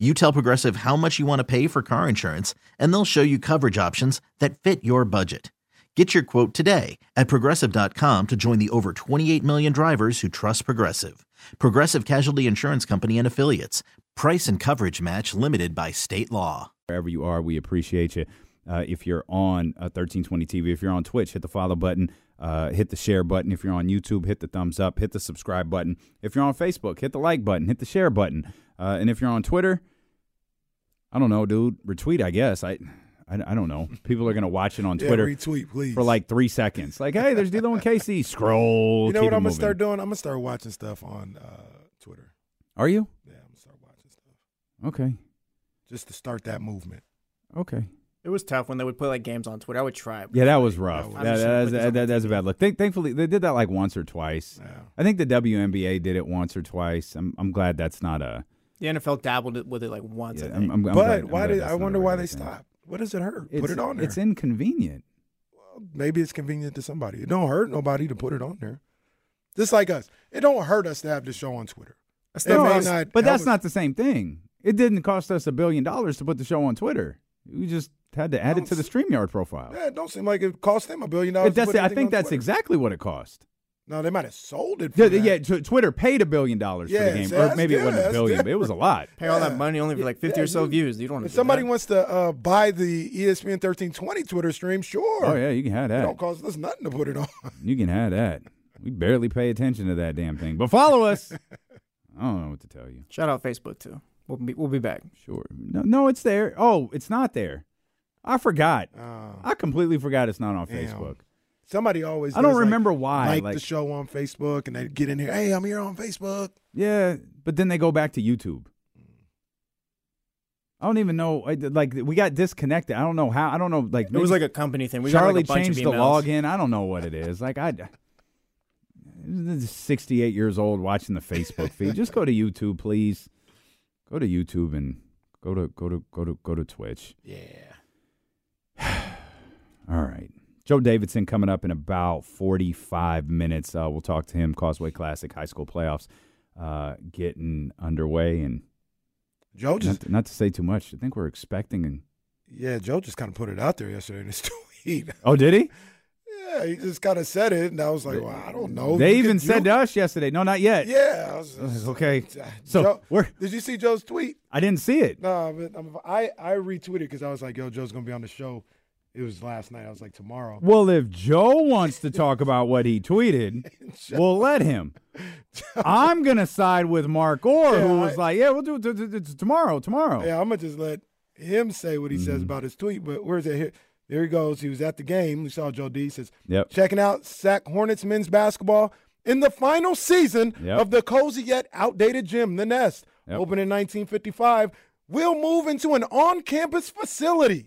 You tell Progressive how much you want to pay for car insurance, and they'll show you coverage options that fit your budget. Get your quote today at progressive.com to join the over 28 million drivers who trust Progressive. Progressive Casualty Insurance Company and Affiliates. Price and coverage match limited by state law. Wherever you are, we appreciate you. Uh, if you're on uh, 1320 TV, if you're on Twitch, hit the follow button, uh, hit the share button. If you're on YouTube, hit the thumbs up, hit the subscribe button. If you're on Facebook, hit the like button, hit the share button. Uh, and if you're on Twitter, I don't know, dude, retweet, I guess. I I, I don't know. People are going to watch it on Yeah, Twitter retweet, please. for like three seconds. Like, hey, there's D'Lo and KC. Scroll. you know what I'm gonna start doing? I'm gonna start watching stuff on uh, Twitter. Are you? Yeah, I'm gonna start watching stuff Okay. just to start that movement. Okay. It was tough when they would put like games on Twitter. I would try. it, Yeah, that was rough. I That, was that- that's, that- that's a bad look. Thank, thankfully, they did that like once or twice. Yeah. I think the WNBA did it once or twice. I'm I'm glad that's not a. The NFL dabbled it with it like once. Yeah, I I'm. I'm, I'm but glad- why did I wonder why they thing. stopped? What does it hurt? It's, put it on there. It's inconvenient. Well, maybe it's convenient to somebody. It don't hurt nobody to put it on there. Just like us, it don't hurt us to have the show on Twitter. That's It may not but that's us- not the same thing. It didn't cost us a billion dollars to put the show on Twitter. We just had to add it to the StreamYard profile. Yeah, it don't seem like it cost them a billion dollars. It- to that's, put I think on that's Twitter. exactly what it cost. No, they might have sold it. For Yeah, that. yeah, tw- Twitter paid a billion dollars for the game, see, or that's maybe it wasn't a billion, good. but it was a lot. Pay all that money only for like 50 Yeah, or so dude. views. You don't want to If somebody that. wants to uh, buy the ESPN thirteen twenty Twitter stream, sure. Oh yeah, you can have It that. don't cost us nothing to put it on. You can have that. We barely pay attention to that damn thing, but follow us. I don't know what to tell you. Shout out Facebook too. We'll be we'll be back. Sure, no, no, it's there. Oh, it's not there. I forgot. Uh, I completely forgot it's not on Damn. Facebook. somebody always. I don't does, like, remember why, Like, like- the show on Facebook, and they get in here. Hey, I'm here on Facebook. Yeah, but then they go back to YouTube. I don't even know. Like we got disconnected. I don't know how. I don't know. Like It was like a company thing. We got, Charlie like, a bunch changed of the login. I don't know what it is. Like I, sixty-eight years old watching the Facebook feed. Just go to YouTube, please. Go to YouTube and go to go to go to go to Twitch. Yeah. All right. Joe Davidson coming up in about 45 minutes. Uh, we'll talk to him. Causeway Classic High School Playoffs uh, getting underway. And Joe not just to, not to say too much, I think we're expecting. An, yeah, Joe just kind of put it out there yesterday in his tweet. oh, did he? Yeah, he just kind of said it, and I was like, well, I don't know. They You even could- said you- to us yesterday. No, not yet. Yeah. I was just- okay. So Joe- we're. did you see Joe's tweet? I didn't see it. No, but um, I I retweeted because I was like, yo, Joe's gonna be on the show. It was last night. I was like, tomorrow. Well, if Joe wants to talk about what he tweeted, we'll let him. I'm gonna side with Mark Orr, who Yeah, was I- like, "Yeah, we'll do it t- t- t- tomorrow. Tomorrow." Yeah, I'm gonna just let him say what he says Mhm. about his tweet. But where's it here? There he goes. He was at the game. We saw Joe D says, Yep. checking out Sac Hornets men's basketball in the final season Yep. of the cozy yet outdated gym, The Nest. Yep. Opened in 1955, We'll move into an on-campus facility.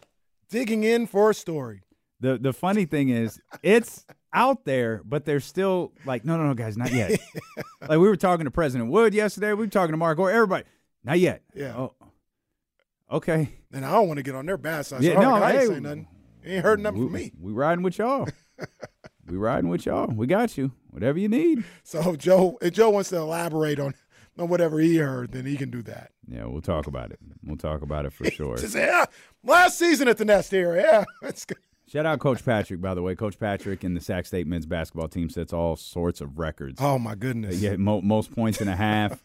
Digging in for a story. The the funny thing is, it's out there, but they're still like, no, no, no, guys, not yet. like we were talking to President Wood yesterday. We were talking to Mark Orr Everybody, not yet. Yeah. Oh, okay. And I don't want to get on their bad side. Yeah, so no, no, I ain't hey, say nothing. Ain't heard nothing we, from me. We riding with y'all. we riding with y'all. We got you. Whatever you need. So Joe, if Joe wants to elaborate on, on whatever he heard, then he can do that. Yeah, we'll talk about it. We'll talk about it for sure. Just yeah, last season at the Nest here. Yeah, it's good. Shout out Coach Patrick, by the way. Coach Patrick and the Sac State men's basketball team sets all sorts of records. Oh my goodness. Yeah, mo- most points in a half,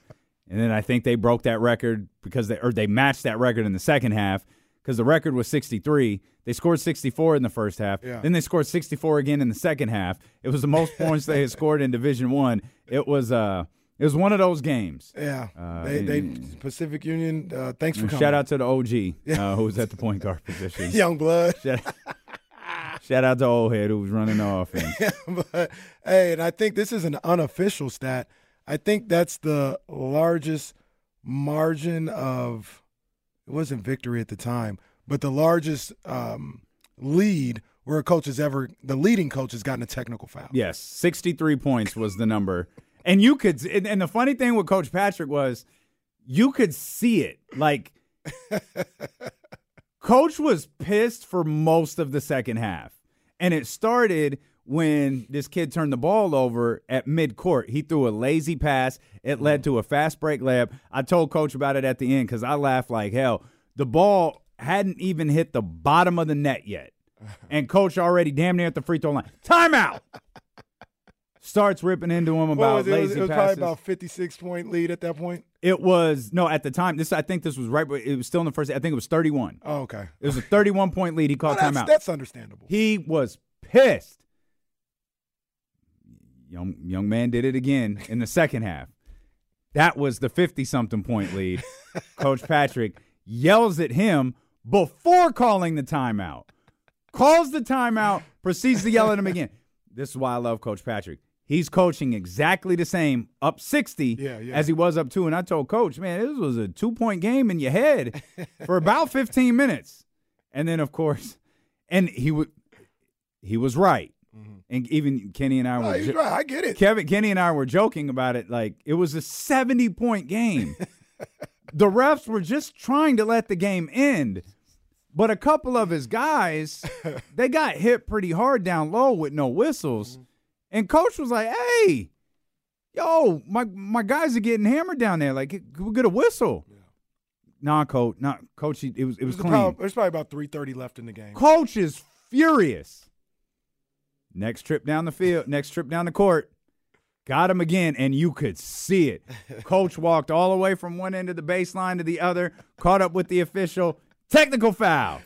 and then I think they broke that record because they or they matched that record in the second half because the record was 63. They scored 64 in the first half. Yeah. Then they scored 64 again in the second half. It was the most points they had scored in Division One. It was uh it was one of those games. Yeah, Uh, they, they and- Pacific Union. Uh, thanks for coming. Shout out to the OG uh, who was at the point guard position. Young Blood. Shout, shout out to old head who was running the offense. but hey, and I think this is an unofficial stat. I think that's the largest margin of it wasn't victory at the time, but the largest um, lead where a coach has ever, the leading coach has gotten a technical foul. Yes, 63 points was the number. And you could, and, and the funny thing with Coach Patrick was you could see it. Like, Coach was pissed for most of the second half. And it started when this kid turned the ball over at midcourt. He threw a lazy pass. It led to a fast break layup. I told Coach about it at the end because I laughed like hell. The ball hadn't even hit the bottom of the net yet. And Coach already damn near at the free throw line. Timeout! Starts ripping into him about was it? It was, lazy it was passes. probably about 56 point lead at that point. It was no at the time. This I think this was right. It was still in the first. I think it was thirty-one. Oh, okay. It was a thirty-one point lead. He oh, called Well, that's, timeout. that's understandable. He was pissed. Young young man did it again in the second half. That was the fifty-something point lead. Coach Patrick yells at him before calling the timeout. Calls the timeout. Proceeds to yell at him again. This is why I love Coach Patrick. He's coaching exactly the same up 60 Yeah, yeah. as he was up two. And I told Coach, man, this was a two point game in your head for about 15 minutes. And then, of course, and he would he was right. Mm-hmm. And even Kenny and I No, were jo- right. I get it. Kevin Kenny and I were joking about it like it was a 70 point game. the refs were just trying to let the game end. But a couple of his guys, they got hit pretty hard down low with no whistles. Mm-hmm. And coach was like, "Hey, yo, my my guys are getting hammered down there. Like, we get a whistle?" Nah, coach. Nah, coach. he- It was it was clean. probably, there's probably about 3:30 left in the game. Coach is furious. Next trip down the field, next trip down the court, got him again, and you could see it. Coach walked all the way from one end of the baseline to the other, caught up with the official. Technical foul.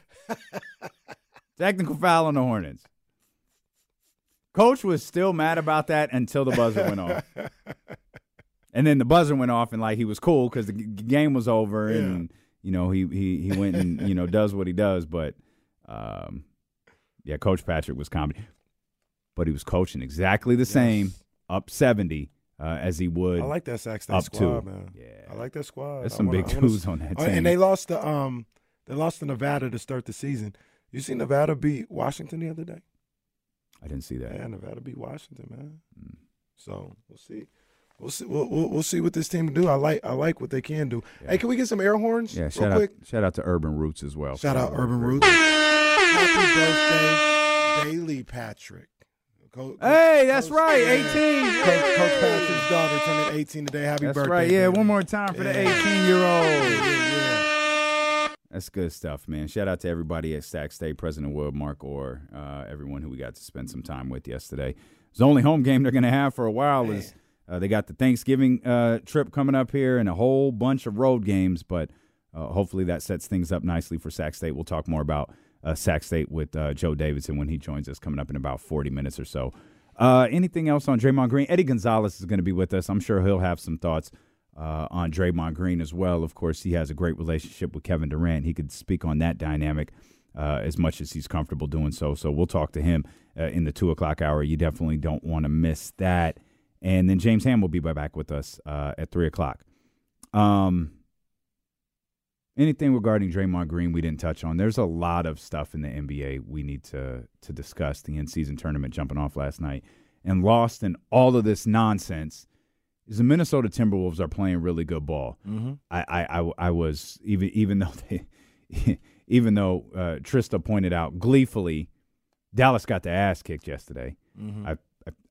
Technical foul on the Hornets. Coach was still mad about that until the buzzer went off. And then the buzzer went off, and like he was cool because the g- game was over, and you know he he he went and you know does what he does. But um, yeah, Coach Patrick was comedy, but he was coaching exactly the same up seventy uh, as he would. I like that up squad, to. man. Yeah. I like that squad. There's some wanna- big dudes on that Oh, team. And they lost the um they lost to Nevada to start the season. You see Nevada beat Washington the other day? I didn't see that. Yeah, Nevada beat Washington, man. Mm. So we'll see. We'll see. We'll, we'll, we'll see what this team do. I like. I like what they can do. Hey, can we get some air horns? Yeah, real shout out quick. shout out to Urban Roots as well. Shout out Urban Roots. Happy birthday, Bailey Patrick. Co- Hey, that's Coach- right, 18. Coach, Coach Patrick's daughter turning 18 today. Happy That's birthday. right. Yeah, Bailey. one more time for the 18 year old. yeah. That's good stuff, man. Shout out to everybody at Sac State, President Will, Mark Orr, uh, everyone who we got to spend some time with yesterday. It's the only home game they're going to have for a while. Is uh, they got the Thanksgiving uh, trip coming up here and a whole bunch of road games, but uh, hopefully that sets things up nicely for Sac State. We'll talk more about uh, Sac State with uh, Joe Davidson when he joins us coming up in about 40 minutes or so. Uh, anything else on Draymond Green? Eddie Gonzalez is going to be with us. I'm sure he'll have some thoughts uh, on Draymond Green as well. Of course, he has a great relationship with Kevin Durant. He could speak on that dynamic uh, as much as he's comfortable doing so. So we'll talk to him uh, in the two o'clock hour. You definitely don't want to miss that. And then James Ham will be back with us uh, at three o'clock. Um, anything regarding Draymond Green we didn't touch on. There's a lot of stuff in the NBA we need to to discuss. The in season tournament jumping off last night and lost in all of this nonsense is the Minnesota Timberwolves are playing really good ball. Mm-hmm. I, I, I, I was even even though they even though uh, Trista pointed out gleefully, Dallas got the ass kicked yesterday. Mm-hmm. I,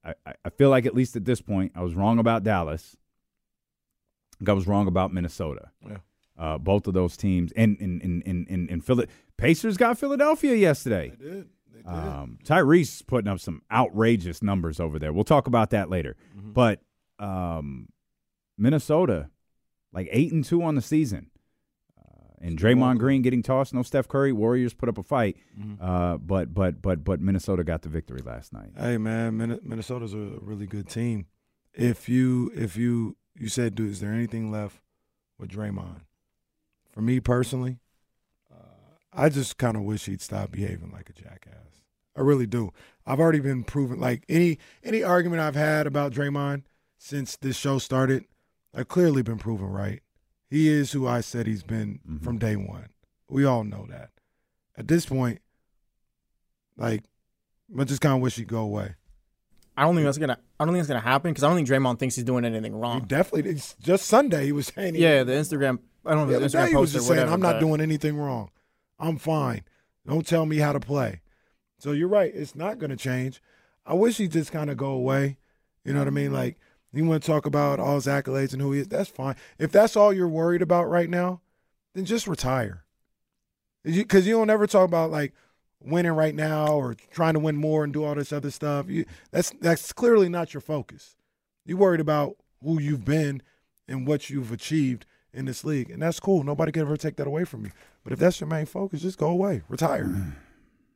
I I I feel like at least at this point I was wrong about Dallas. I was wrong about Minnesota. Yeah. Uh, both of those teams and in in in in, in Philly, Pacers got Philadelphia yesterday. They did. They did. Um, Tyrese putting up some outrageous numbers over there. We'll talk about that later. Mm-hmm. But um, Minnesota, like eight and two on the season, uh, and Draymond Green getting tossed. No Steph Curry. Warriors put up a fight, Mm-hmm. uh, but but but but Minnesota got the victory last night. Hey man, Min- Minnesota's a really good team. If you if you you said, dude, is there anything left with Draymond? For me personally, uh, I just kind of wish he'd stop behaving like a jackass. I really do. I've already been proven like any any argument I've had about Draymond since this show started, I've clearly been proven right. He is who I said he's been Mhm. from day one. We all know that. at this point, like, I just kind of wish he'd go away. I don't think that's gonna. I don't think it's gonna happen because I don't think Draymond thinks he's doing anything wrong. He definitely it's just Sunday. He was saying, he- Yeah, the Instagram. I don't know other day he was just saying, whatever. "I'm not but- doing anything wrong. I'm fine. Don't tell me how to play." So you're right. It's not going to change. I wish he just kind of go away. You know what I mean? Mm-hmm. Like you want to talk about all his accolades and who he is. That's fine. If that's all you're worried about right now, then just retire. Because you, don't ever talk about like winning right now or trying to win more and do all this other stuff. You, that's that's clearly not your focus. You're worried about who you've been and what you've achieved in this league, and that's cool. Nobody can ever take that away from you. But if that's your main focus, just go away, retire,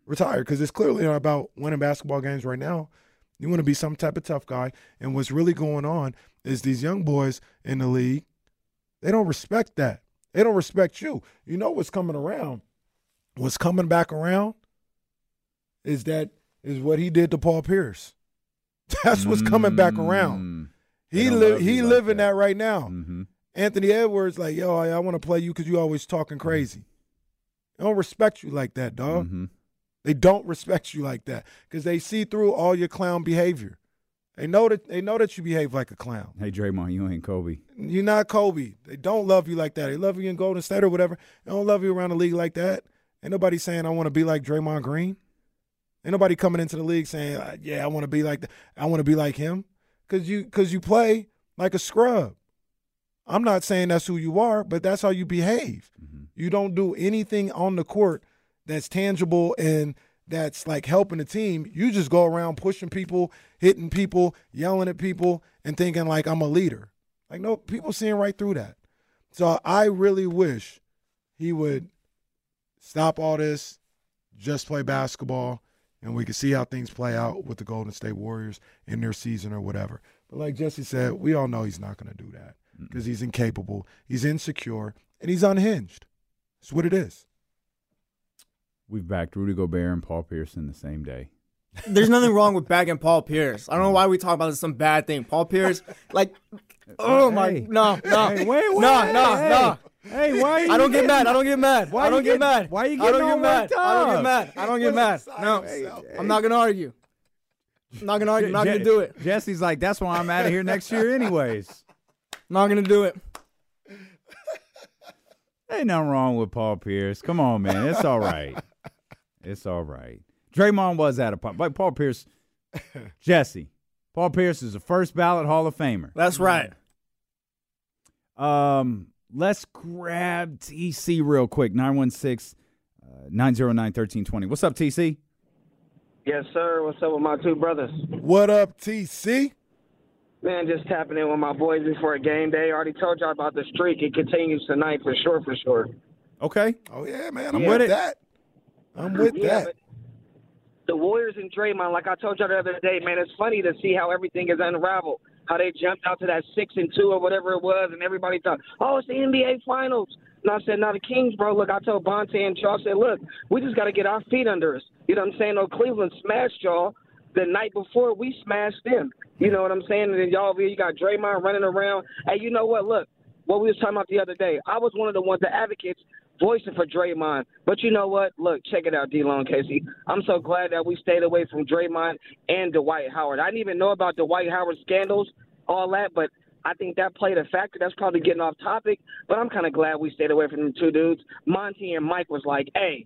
retire, because it's clearly not about winning basketball games right now. You want to be some type of tough guy, and what's really going on is these young boys in the league, they don't respect that. They don't respect you. You know what's coming around. What's coming back around is that is what he did to Paul Pierce. That's what's coming back around. Mm. He li- he like living that. that right now. Mhm. Anthony Edwards, like, yo, I, I want to play you because you always talking crazy. They don't respect you like that, dog. Mhm. They don't respect you like that because they see through all your clown behavior. They know that they know that you behave like a clown. Hey Draymond, you ain't Kobe. You're not Kobe. They don't love you like that. They love you in Golden State or whatever. They don't love you around the league like that. Ain't nobody saying I want to be like Draymond Green. Ain't nobody coming into the league saying, "Yeah, I want to be like th- I want to be like him," because you because you play like a scrub. I'm not saying that's who you are, but that's how you behave. Mm-hmm. You don't do anything on the court that's tangible and that's like helping the team. You just go around pushing people, hitting people, yelling at people, and thinking like I'm a leader. Like no, people seeing right through that. So I really wish he would stop all this, just play basketball, and we can see how things play out with the Golden State Warriors in their season or whatever. But like Jesse said, we all know he's not going to do that Mm-hmm. because he's incapable, he's insecure, and he's unhinged. That's what it is. We've backed Rudy Gobert and Paul Pearson the same day. There's nothing wrong with backing Paul Pierce. I don't know mm. why we talk about this some bad thing. Paul Pierce, like, oh my, no, no, Hey, wait, wait, no, no, hey. no. Hey, why? I don't get mad. I don't get mad. Why I don't get getting- mad. why you I don't getting get mad. worked I don't get mad. I don't get mad. No, I'm not gonna argue. I'm not gonna argue. I'm not Je- gonna do it. Jesse's like, that's why I'm out of here next year, anyways. I'm not gonna do it. Ain't nothing wrong with Paul Pierce. Come on, man. It's all right. It's all right. Draymond was out of Paul, but Paul Pierce, Jesse. Paul Pierce is a first ballot Hall of Famer. That's right. Um, let's grab TC real quick. 916 909 1320. What's up, TC? Yes, sir. What's up with my two brothers? What up, TC? Man, just tapping in with my boys before a game day. Already told y'all about the streak. It continues tonight for sure, for sure. Okay. Oh yeah, man, I'm Yeah. with With it. that. I'm with Yeah, that. the Warriors and Draymond, like I told y'all the other day, man, it's funny to see how everything is unraveled. How they jumped out to that six and two or whatever it was, and everybody thought, oh, it's the NBA Finals. And I said, now the Kings, bro. Look, I told Bonte and y'all said, look, we just got to get our feet under us. You know what I'm saying? No, Cleveland smashed y'all the night before we smashed them. You know what I'm saying? And then y'all here, you got Draymond running around. Hey, you know what? Look, what we was talking about the other day. I was one of the ones, the advocates, voicing for Draymond. But you know what? Look, check it out, D-Lone Casey. I'm so glad that we stayed away from Draymond and Dwight Howard. I didn't even know about Dwight Howard scandals, all that, but I think that played a factor. That's probably getting off topic, but I'm kind of glad we stayed away from the two dudes. Monte and Mike was like, hey,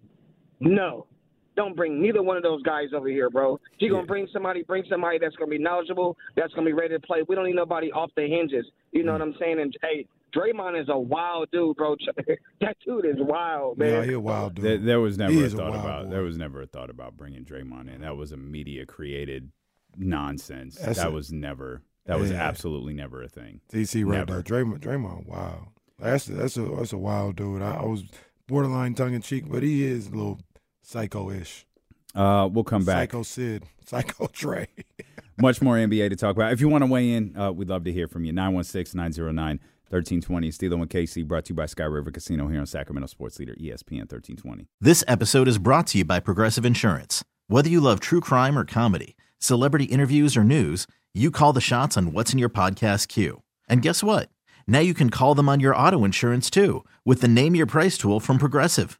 no. Don't bring neither one of those guys over here, bro. If you're gonna bring somebody, bring somebody that's gonna be knowledgeable, that's gonna be ready to play. We don't need nobody off the hinges. You know mm. what I'm saying? And hey, Draymond is a wild dude, bro. that dude is wild, man. Yeah, he a wild dude. There, there was never He a is a thought about. boy. There was never a thought about bringing Draymond in. That was a media created nonsense. That's that it. was never. That was absolutely never a thing. DC right Never. there. Draymond, Draymond, wow. That's that's a that's a wild dude. I, I was borderline tongue in cheek, but he is a little psycho-ish. Uh, we'll come back. Psycho Sid, Psycho Trey. Much more NBA to talk about. If you want to weigh in, uh, we'd love to hear from you. 916 909 1320. Steeler and KC brought to you by Sky River Casino here on Sacramento Sports Leader ESPN 1320. This episode is brought to you by Progressive Insurance. Whether you love true crime or comedy, celebrity interviews or news, you call the shots on what's in your podcast queue. And guess what? Now you can call them on your auto insurance too with the Name Your Price tool from Progressive.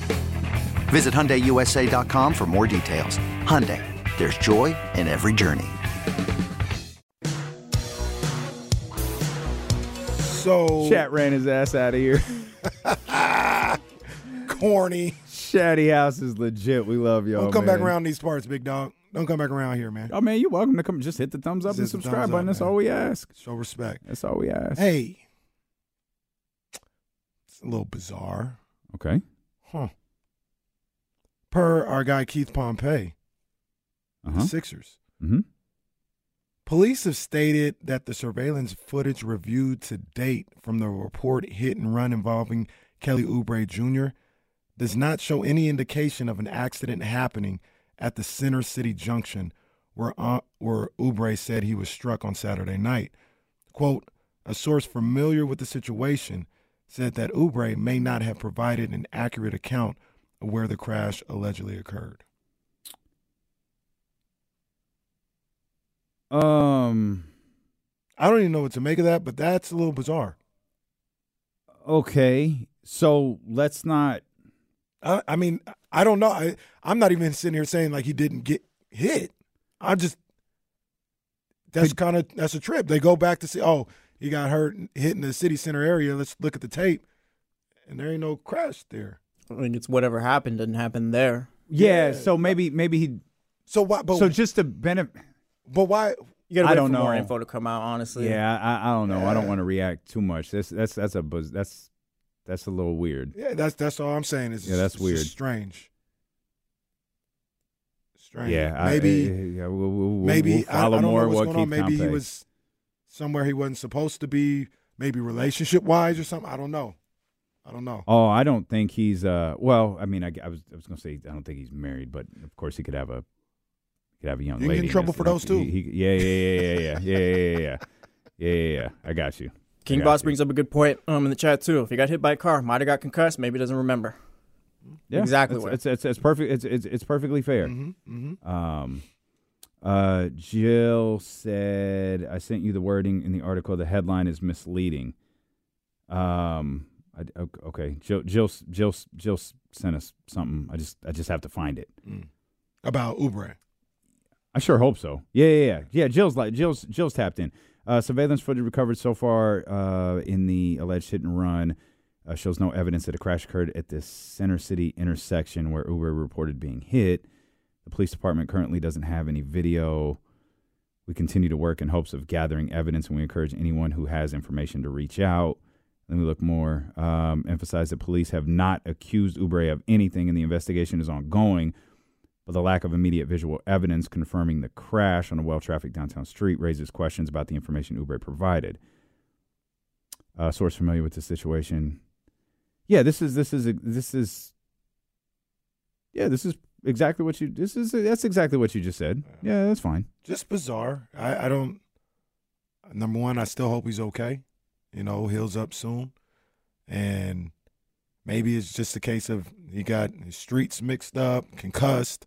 Visit HyundaiUSA.com for more details. Hyundai, there's joy in every journey. So Chat ran his ass out of here. corny. Shatty House is legit. We love y'all. Don't come man. back around these parts, big dog. Don't come back around here, man. Oh man, you're welcome to come. Just hit the thumbs up Just and subscribe button. up, That's man. all we ask. Show respect. That's all we ask. Hey, it's a little bizarre. Okay. Huh. Per our guy Keith Pompey, Uh the. Sixers. Mm-hmm. Police have stated that the surveillance footage reviewed to date from the report hit and run involving Kelly Oubre Jr. does not show any indication of an accident happening at the Center City Junction where, uh, where Oubre said he was struck on Saturday night. Quote, a source familiar with the situation said that Oubre may not have provided an accurate account where the crash allegedly occurred. Um. I don't even know what to make of that, but that's a little bizarre. Okay. So let's not. I, I mean, I don't know. I, I'm not even sitting here saying like he didn't get hit. I just that's kind of that's a trip. They go back to see, oh, he got hurt hit in the city center area. Let's look at the tape, and there ain't no crash there. I mean, it's whatever happened didn't happen there. Yeah. Yeah. So maybe maybe he. So why? But so just to benefit. but why? You gotta I don't for more know. info to come out. Honestly, Yeah. I, I don't know. I don't want to react too much. That's that's that's a buzz. That's that's a little weird. Yeah, that's that's all I'm saying. Is Yeah, that's it's weird. strange. Strange. Yeah. Maybe I, yeah, we'll, we'll, we'll- maybe we'll I, I don't more know what's going on. Keith Maybe he was somewhere he wasn't supposed to be. Maybe relationship wise or something. I don't know. I don't know. Oh, I don't think he's. Uh, well, I mean, I, I was I was gonna say I don't think he's married, but of course he could have a he could have a young You can get lady. in trouble for those, too. He, he, yeah, yeah, yeah, yeah, yeah, yeah, yeah, yeah, yeah, yeah, yeah, yeah. I got you. King got Boss you. brings up a good point um, in the chat too. If he got hit by a car, might have got concussed, maybe doesn't remember. Yeah, exactly It's what- it's, it's it's perfect. It's it's it's perfectly fair. Mm-hmm, mm-hmm. Um, uh, Jill said, "I sent you the wording in the article. The headline is misleading." Um, I, ok- okay, Jill, Jill, Jill, Jill sent us something. I just, I just have to find it. About Oubre. I sure hope so. Yeah, yeah, yeah. Yeah, Jill's like Jill's Jill's tapped in. Uh, surveillance footage recovered so far uh, in the alleged hit and run uh, shows no evidence that a crash occurred at the Center City intersection where Oubre reported being hit. The police department currently doesn't have any video. We continue to work in hopes of gathering evidence, and we encourage anyone who has information to reach out. Let me look more. Um, emphasize that police have not accused Oubre of anything, and the investigation is ongoing. But the lack of immediate visual evidence confirming the crash on a well-trafficked downtown street raises questions about the information Oubre provided. Uh, source familiar with the situation. Yeah, this is this is this is. Yeah, this is exactly what you. This is that's exactly what you just said. Yeah, that's fine. Just bizarre. I, I don't. Number one, I still hope he's okay. You know, heals up soon, and maybe it's just a case of he got his streets mixed up, concussed.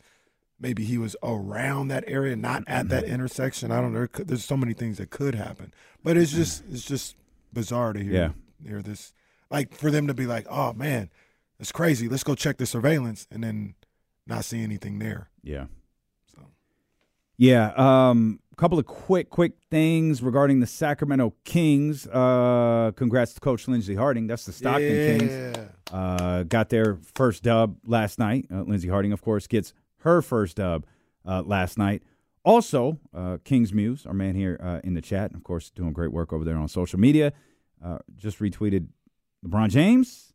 Maybe he was around that area, not at that intersection. I don't know. There's so many things that could happen, but it's just it's just bizarre to hear Yeah. hear this. Like for them to be like, "Oh man, it's crazy. Let's go check the surveillance," and then not see anything there. Yeah. So Yeah. Um, couple of quick, quick things regarding the Sacramento Kings. Uh, congrats to Coach Lindsey Harding. That's the Stockton Kings. Uh, got their first dub last night. Uh, Lindsey Harding, of course, gets her first dub uh, last night. Also, uh, King's Muse, our man here uh, in the chat, of course, doing great work over there on social media, uh, just retweeted LeBron James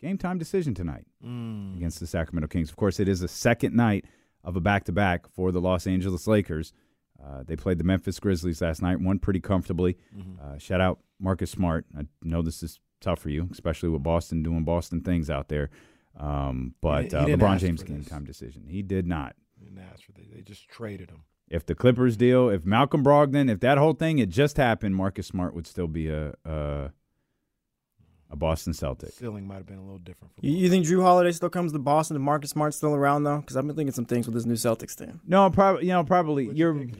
game time decision tonight Mm. against the Sacramento Kings. Of course, it is the second night of a back to back for the Los Angeles Lakers. Uh, they played the Memphis Grizzlies last night, won pretty comfortably. Uh, shout out Marcus Smart. I know this is tough for you, especially with Boston doing Boston things out there. Um, but He- he uh, LeBron James game time decision. He did not. Didn't ask for that. They just traded him. If the Clippers deal, if Malcolm Brogdon, if that whole thing had just happened, Marcus Smart would still be a a, a Boston Celtic. Feeling might have been a little different. For You, you think Jrue Holiday still comes to Boston and Marcus Smart's still around though? Because I've been thinking some things with this new Celtics team. No, probably you know probably you're They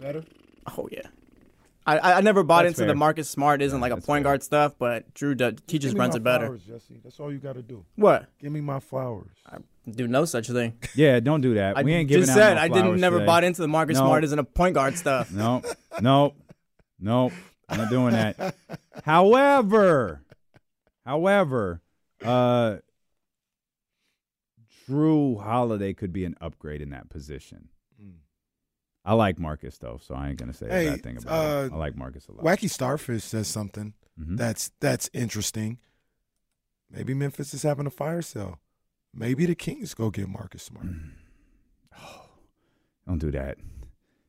better? Oh yeah. I I, I never bought That's into fair. the Marcus Smart isn't like a point fair. guard stuff, but Jrue does, teaches Give me runs it better. Flowers, Jesse. That's all you got to do. What? Give me my flowers. I do no such thing. yeah. Don't do that. I we ain't giving just out said no I didn't never today. bought into the Marcus No. Smart isn't a point guard stuff. No, no, no. I'm not doing that. However, however, uh, Jrue Holiday could be an upgrade in that position. I like Marcus though, so I ain't gonna say Hey, a bad thing about him. uh, I like Marcus a lot. Wacky Starfish says something Mhm. that's that's interesting. Maybe Memphis is having a fire sale. Maybe the Kings go get Marcus Smart. Mm. Don't do that.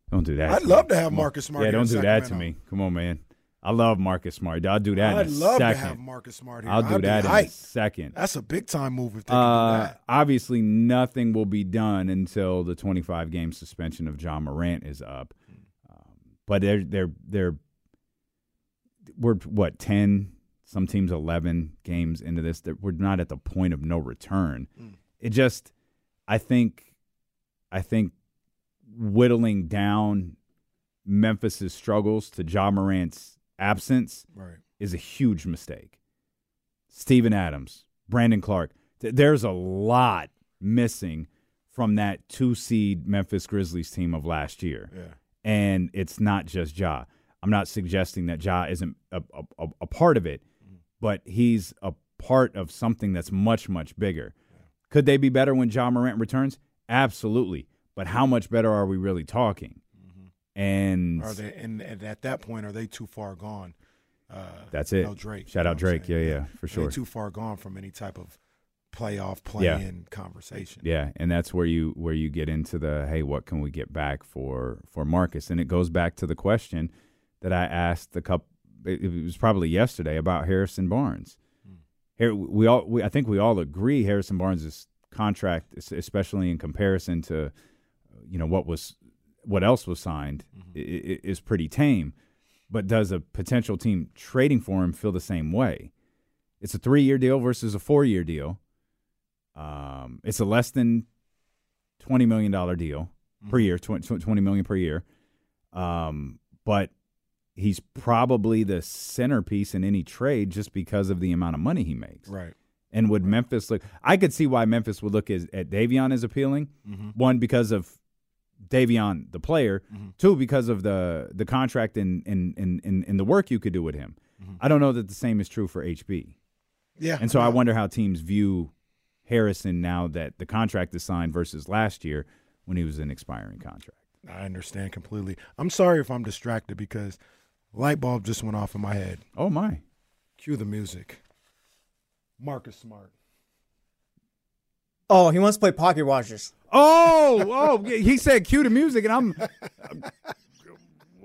Don't do that. I'd love me. to have Marcus Smart Yeah, don't in do that to me. Come on, man. I love Marcus Smart. I'll do that I'd in a love second. to have Marcus Smart here. I'll do I'd that in a second. That's a big time move if they Uh, do that. obviously, nothing will be done until the 25 game suspension of Ja Morant is up. Um, but they're they're they're we're what 10, some teams 11 games into this. That we're not at the point of no return. It just, I think, I think whittling down Memphis's struggles to Ja Morant's absence Right. is a huge mistake. Steven Adams, Brandon Clarke. Th- there's a lot missing from that two seed Memphis Grizzlies team of last year. Yeah. And it's not just Ja. I'm not suggesting that Ja isn't a, a, a part of it, mm. but he's a part of something that's much, much bigger. Could they be better when Ja Morant returns? Absolutely. But how much better are we really talking? And Are they and, and at that point are they too far gone? Uh, That's it. No Drake. Shout out Drake. saying? Yeah, yeah, for sure. Too far gone from any type of playoff Yeah. play-in conversation. Yeah, and that's where you where you get into the hey, what can we get back for for Marcus? And it goes back to the question that I asked the couple. It was probably yesterday about Harrison Barnes. Here we all we, I think we all agree Harrison Barnes' contract, especially in comparison to you know what was what else was signed, i- is pretty tame. But does a potential team trading for him feel the same way? It's a three year deal versus a four year deal. Um, it's a less than twenty million dollar deal per year, 20, 20 million per year. Um, but he's probably the centerpiece in any trade just because of the amount of money he makes. Right. And would Memphis look? I could see why Memphis would look as, at Davion as appealing. One because of Davion the player. Mm-hmm. Two because of the the contract and and and and, and the work you could do with him. Mm-hmm. I don't know that the same is true for HB. Yeah. And so I no. wonder how teams view Harrison now that the contract is signed versus last year when he was an expiring contract. I understand completely. I'm sorry if I'm distracted because light bulb just went off in my head. Oh my. Cue the music. Marcus Smart. Oh, he wants to play pocket watchers. Oh, oh, he said cue the music and I'm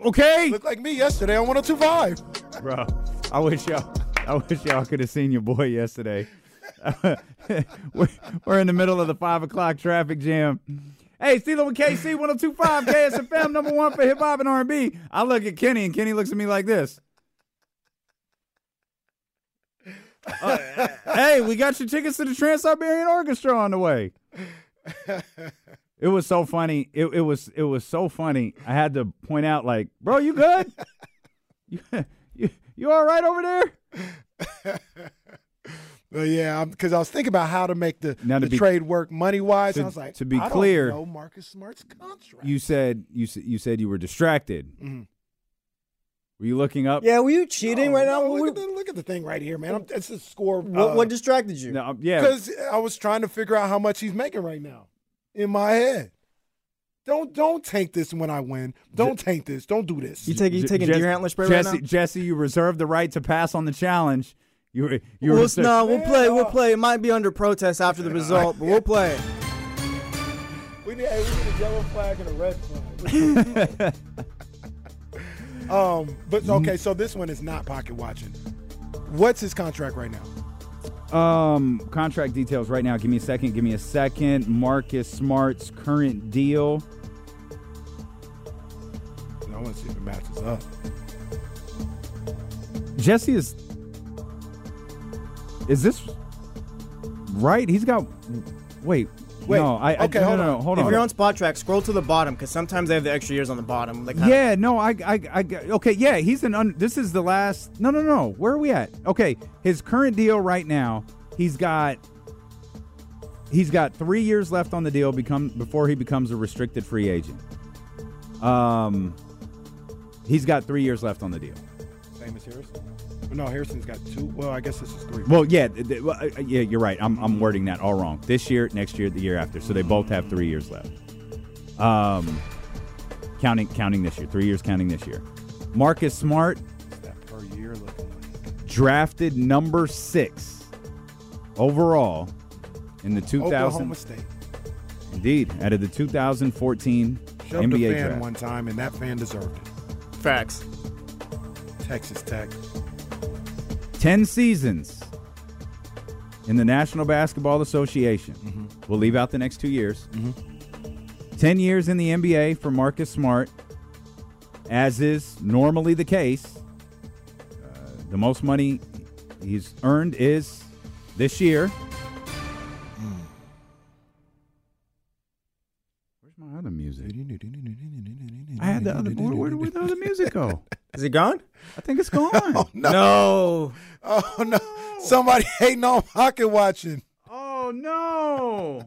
okay. Looked like me yesterday on 1025. Bro, I wish y'all I wish y'all could have seen your boy yesterday. we're, we're in the middle of the five o'clock traffic jam. Hey, Steeler with KC 1025 KSFM, number one for hip hop and R&B. I look at Kenny and Kenny looks at me like this. Uh, hey, we got your tickets to the Trans Siberian Orchestra on the way. It was so funny. It, it was it was so funny. I had to point out, like, bro, you good? you, you you all right over there? But yeah, because I was thinking about how to make the, Now, to the be- trade work money wise. to- I was like, to be I clear, know Marcus Smart's contract. You said you you said you were distracted. Mhm. Were you looking up? Yeah, were you cheating No, right no, now? Look at, the, look at the thing right here, man. I'm, it's a score. what, what distracted you? No, um, yeah. Because I was trying to figure out how much he's making right now. in my head. Don't don't tank this when I win. Don't tank this. Don't do this. You take you J- taking Jesse- deer antler spray Jesse, right now? Jesse, you reserve the right to pass on the challenge. You you We'll, reserve- no, we'll play. We'll play. It might be under protest after the result, but we'll play. We need, hey, we need a yellow flag and a red flag. um, but okay, so this one is not pocket watching. What's his contract right now? Um, contract details right now. Give me a second. Give me a second. Marcus Smart's current deal. I want to see if it matches up. Jesse is. Is this right? He's got. Wait. Wait, No, I. I okay, no, hold no, no, on. hold If on. you're on Spotrac, scroll to the bottom because sometimes they have the extra years on the bottom. Like Yeah, no, I, I, I, okay, yeah, he's an. Un, this is the last. No, no, no. Where are we at? Okay, his current deal right now, he's got. He's got three years left on the deal. Become before he becomes a restricted free agent. Um, he's got three years left on the deal. Same as Harrison. No, Harrison's got two. Well, I guess this is three. Well, yeah, th- th- well, uh, yeah, you're right. I'm, I'm wording that all wrong. This year, next year, the year after. So they both have three years left. Um, counting, counting this year, three years counting this year. Marcus Smart What's that per year looking like? drafted number six overall in the 2000. Oklahoma State. Indeed, out of the 2014 Shoved NBA a fan draft. one time, and that fan deserved it. facts. Texas Tech. 10 seasons in the National Basketball Association. Mm-hmm. We'll leave out the next two years. 10 years in the NBA for Marcus Smart, as is normally the case. Uh, the most money he's earned is this year. Where's my other music? I had the other. Where, where, where'd the other music go? Is it gone? I think it's gone. Oh, No. Oh no! Somebody hating on pocket watching. Oh no!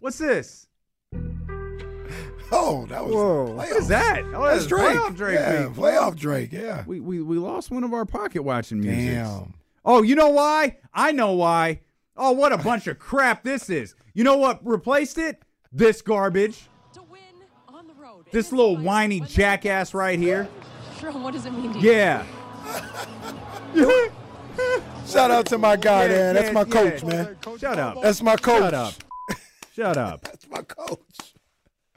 What's this? Oh, that was Whoa. playoff. What is that? Oh, That's Drake. playoff Drake. yeah, beat. playoff Drake. Yeah. We, we we lost one of our pocket watching music. Damn. Oh, you know why? I know why. Oh, what a bunch of crap this is. You know what replaced it? This garbage. to win on the road. This little whiny jackass right here. Sure, what does it mean to you? Yeah. Shout out to my guy Yeah, there. That's my yeah. coach, man. Shut up. That's my coach. Shut up. Shut up. That's my coach.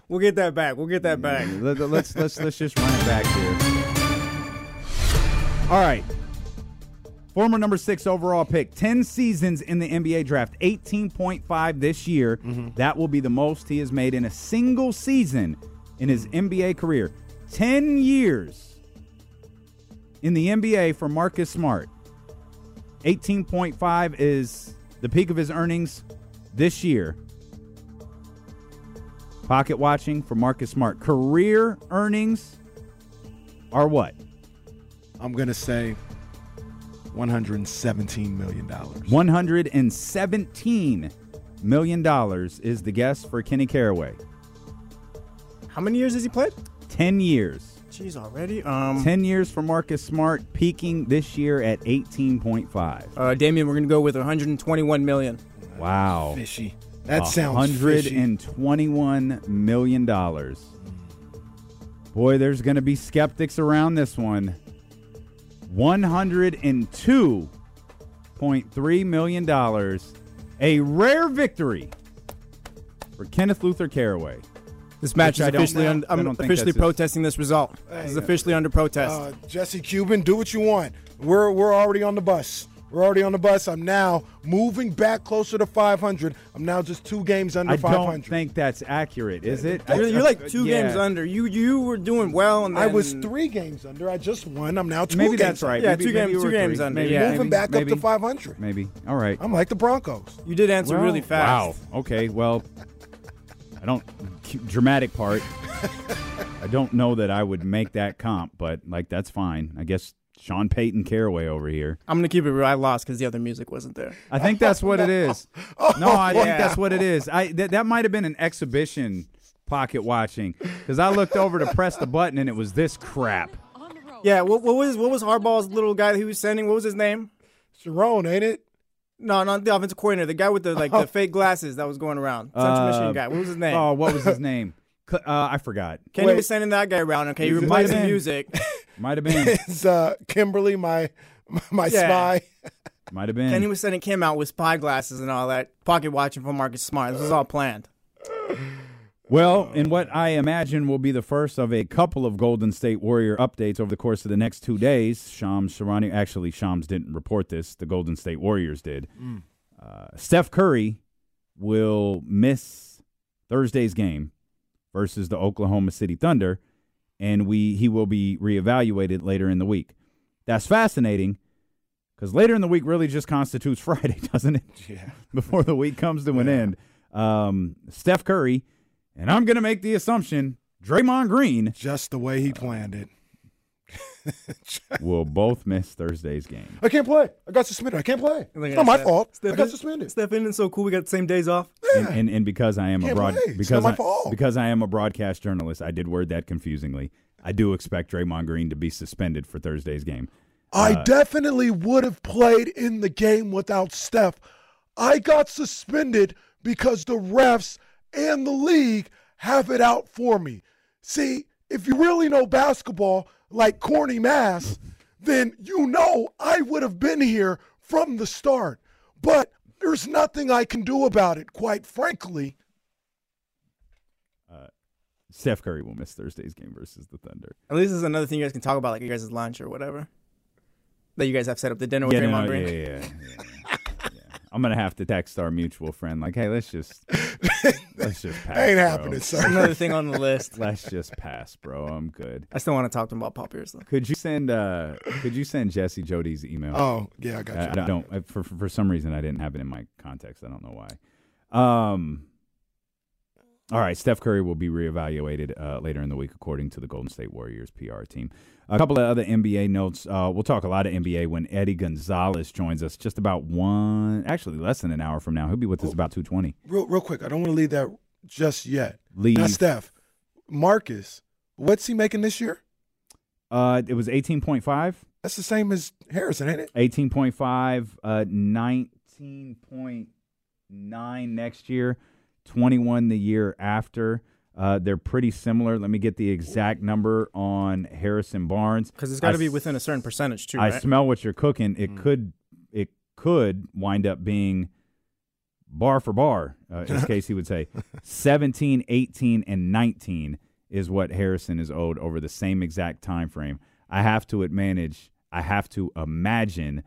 We'll get that back. We'll get that back. Mm, let, us let's let's just run it back here. All right. Former number six overall pick, 10 seasons in the NBA draft, 18.5 this year. Mm-hmm. That will be the most he has made in a single season in his NBA career. 10 years in the NBA for Marcus Smart. 18.5 is the peak of his earnings this year. Pocket watching for Marcus Smart. Career earnings are what? I'm gonna say 117 million dollars. $117 million is the guess for Kenny Caraway. How many years has he played? 10 years. Jeez, already. Um, 10 years for Marcus Smart, peaking this year at 18.5. uh, Damien, we're gonna go with 121 million. Wow. Fishy. That sounds fishy. 121 million. dollars. Boy, there's going to be skeptics around this one. $102.3 million. A rare victory for Kenneth Luther Caraway. This match Which I is don't- officially. I un- don't I'm think officially that's his- protesting this result. This is officially under protest. Uh, Jesse Cuban, do what you want. We're we're already on the bus. We're already on the bus. I'm now moving back closer to 500. I'm now just two games under I 500. don't think that's accurate, is it? you're, you're like two Yeah. games under. You you were doing well, and I was three games under. I just won. I'm now two Maybe games that's right. under. Yeah, Maybe- two maybe games- you two were games under, Maybe, yeah. maybe, Moving back maybe, up to 500. Maybe. All right. I'm like the Broncos. You did answer Well, really fast. Wow. Okay. Well, I don't dramatic part. I don't know that I would make that comp, but like that's fine. I guess Sean Payton Caraway over here. I'm gonna keep it real. I lost because the other music wasn't there. I think that's what it is. Oh, no, I think that's what it is. I that, that might have been an exhibition pocket watching because I looked over to press the button and it was this crap. On the road. Yeah. What, what was what was Harbaugh's little guy that he was sending? What was his name? Sharon, ain't it? No, not the offensive coordinator. The guy with the like the fake glasses that was going around. Central Uh, Michigan guy. What was his name? Oh, what was his name? Uh, I forgot. Kenny wait. was sending that guy around. Okay, you Is it- the music. Might have been. It's uh, Kimberly, my my Yeah. spy. Might have been. Kenny was sending Kim out with spy glasses and all that, pocket watching for Marcus Smart. This was all planned. Well, in what I imagine will be the first of a couple of Golden State Warrior updates over the course of the next two days, Shams Charania, actually, Shams didn't report this. The Golden State Warriors did. Uh, Steph Curry will miss Thursday's game versus the Oklahoma City Thunder, and we he will be reevaluated later in the week. That's fascinating because later in the week really just constitutes Friday, doesn't it? Yeah. Before the week comes to an end. Um, Steph Curry, and I'm going to make the assumption Draymond Green Just the way he planned it. will both miss Thursday's game. I can't play. I got suspended. I can't play. It's at not my Steph- fault. I got suspended. Steph isn't so cool. We got the same days off. And, and and because I am a Can't broad play. Because my I, fault. because I am a broadcast journalist, I did word that confusingly. I do expect Draymond Green to be suspended for Thursday's game. I Uh, definitely would have played in the game without Steph. I got suspended because the refs and the league have it out for me. See, if you really know basketball like corny mass, then you know I would have been here from the start. But there's nothing I can do about it, quite frankly. Uh, Steph Curry will miss Thursday's game versus the Thunder. At least this is another thing you guys can talk about, like you guys' lunch or whatever. That you guys have set up the dinner with Yeah, Draymond no, Green. yeah, yeah, yeah, yeah, yeah. I'm gonna have to text our mutual friend like, hey, let's just let's just pass. Ain't bro. happening, sir. Another thing on the list. Let's just pass, bro. I'm good. I still want to talk to him about Paul Pierce though. Could you send uh could you send Jesse Jody's email? Oh, yeah, I got I, you. I don't I- for, for for some reason I didn't have it in my context. I don't know why. Um all right, Steph Curry will be reevaluated uh, later in the week, according to the Golden State Warriors PR team. A couple of other NBA notes. Uh, we'll talk a lot of NBA when Eddie Gonzalez joins us. Just about one, actually less than an hour from now. He'll be with us about two twenty. Real, real quick, I don't want to leave that just yet. Leave. Not Steph. Marcus, what's he making this year? Uh, it was eighteen point five. That's the same as Harrison, ain't it? 18.5, uh, 19.9 next year, 21 the year after. Uh, they're pretty similar. Let me get the exact number on Harrison Barnes. Because it's got to be within a certain percentage too, I right? smell what you're cooking. It could it could wind up being bar for bar, uh, as KC would say. 17, 18, and 19 is what Harrison is owed over the same exact time frame. I have to manage. I have to imagine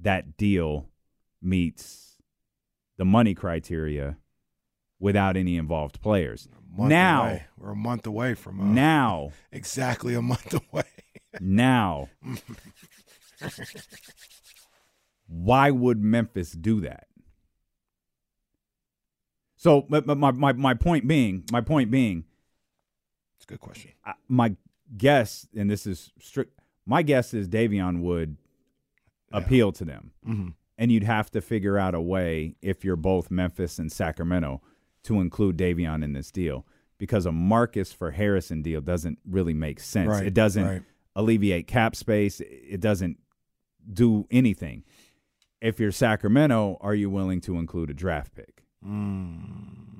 that deal meets the money criteria without any involved players. Now, away. we're a month away from uh, now, exactly a month away. now, why would Memphis do that? So, but my, my, my point being, my point being, It's a good question. I- my guess, and this is strict, my guess is Davion would appeal to them. Mm-hmm. And you'd have to figure out a way, if you're both Memphis and Sacramento, to include Davion in this deal. Because a Marcus for Harrison deal doesn't really make sense. Right, it doesn't right. alleviate cap space. It doesn't do anything. If you're Sacramento, are you willing to include a draft pick? Hmm.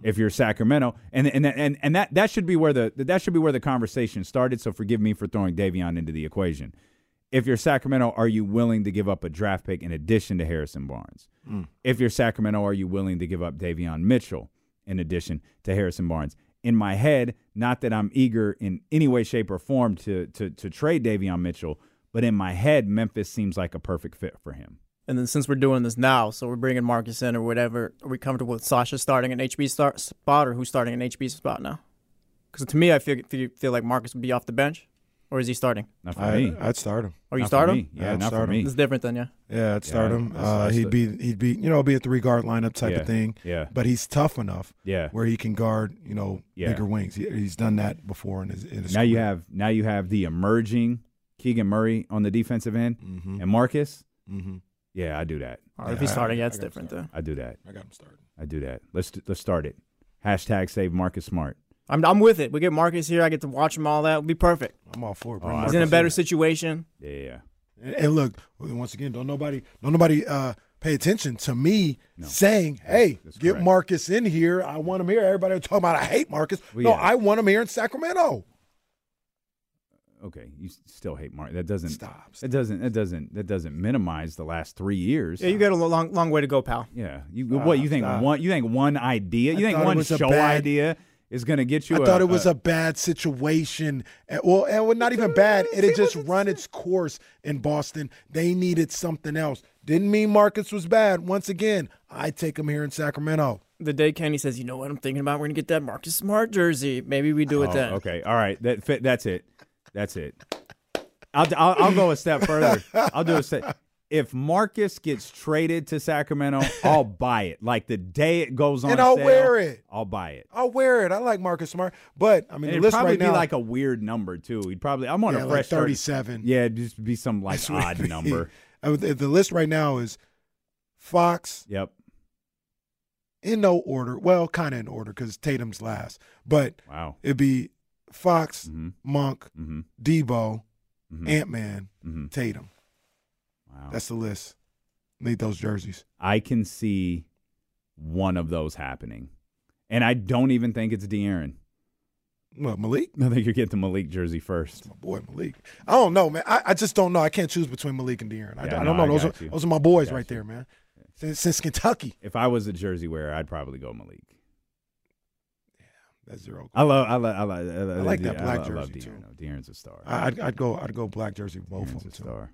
If you're Sacramento, and and and and that that should be where the that should be where the conversation started. So forgive me for throwing Davion into the equation. If you're Sacramento, are you willing to give up a draft pick in addition to Harrison Barnes? Hmm. If you're Sacramento, are you willing to give up Davion Mitchell in addition to Harrison Barnes? In my head, not that I'm eager in any way, shape, or form to to to trade Davion Mitchell, but in my head, Memphis seems like a perfect fit for him. And then since we're doing this now, so we're bringing Marcus in or whatever, are we comfortable with Sasha starting an HB spot or who's starting an HB spot now? Because to me, I feel, feel feel like Marcus would be off the bench, or is he starting? Not for I, me. I'd start him. Or you Not start him? me. Yeah, I'd not for start him. me. It's different then, yeah. Yeah, I'd start Yeah, him. Uh, he'd the- be he'd be you know be a three guard lineup type Yeah, of thing. yeah. but he's tough enough Yeah. where he can guard you know Yeah. bigger wings. He, he's done that before in his. In his Now you have now you have the emerging Keegan Murray on the defensive end Mhm. and Marcus. Mhm. Yeah, I do that. Or if he's starting, I- yeah, I it's got him different though. I do that. I got him started. I do that. Let's let's start it. Hashtag save Marcus Smart. I'm I'm with it. We get Marcus here. I get to watch him all that. It'll be perfect. I'm all for it. Oh, He's in a better situation. Yeah, yeah. And, and look, once again, don't nobody, don't nobody uh, pay attention to me No. saying, "Hey, that's get correct. Marcus in here. I want him here." Everybody was talking about I hate Marcus. Well, no, yeah. I want him here in Sacramento. Okay, you still hate Mark. That doesn't Stop. It doesn't. It doesn't. That doesn't minimize the last three years. Yeah, you got a long, long way to go, pal. Yeah. You what? You think stop. one? You think one idea? You I think thought it one was a show bad- idea is going to get you? I thought it was a, bad situation. Well, and well, not even bad. It had just run its course in Boston. They needed something else. Didn't mean Marcus was bad. Once again, I take him here in Sacramento. The day Kenny says, "You know what I'm thinking about? We're gonna get that Marcus Smart jersey. Maybe we do it Oh, then." okay. All right. That that's it. That's it. I'll, I'll I'll go a step further. I'll do a step. If Marcus gets traded to Sacramento, I'll buy it. Like the day it goes on, And I'll sale, wear it. I'll buy it. I'll wear it. I like Marcus Smart, but I mean, it'd probably right be now, like a weird number too. He'd probably I'm on yeah, a fresh start- 37. Yeah, it'd just be some like That's odd number. The list right now is Fox Yep. in no order. Well, kind of in order because Tatum's last, but Wow. it'd be Fox, Mhm. Monk, Mm-hmm. Debo, Mhm. Ant Man, Mhm. Tatum. Wow. That's the list. Need those jerseys. I can see one of those happening, and I don't even think it's De'Aaron. Well, Malik, I think you're getting the Malik jersey first. my boy Malik. I don't know, man. I, I just don't know. I can't choose between Malik and De'Aaron. I, Yeah, I don't know. I those are you. those are my boys right you. there, man. Since, since Kentucky, If I was a jersey wearer, I'd probably go Malik. Yeah, that's zero. I love, I love, I, love, I, love- like that I black love, I love jersey, De'Aaron. too. De'Aaron's a star. I- I'd, I'd go. I'd go black jersey both of them a too.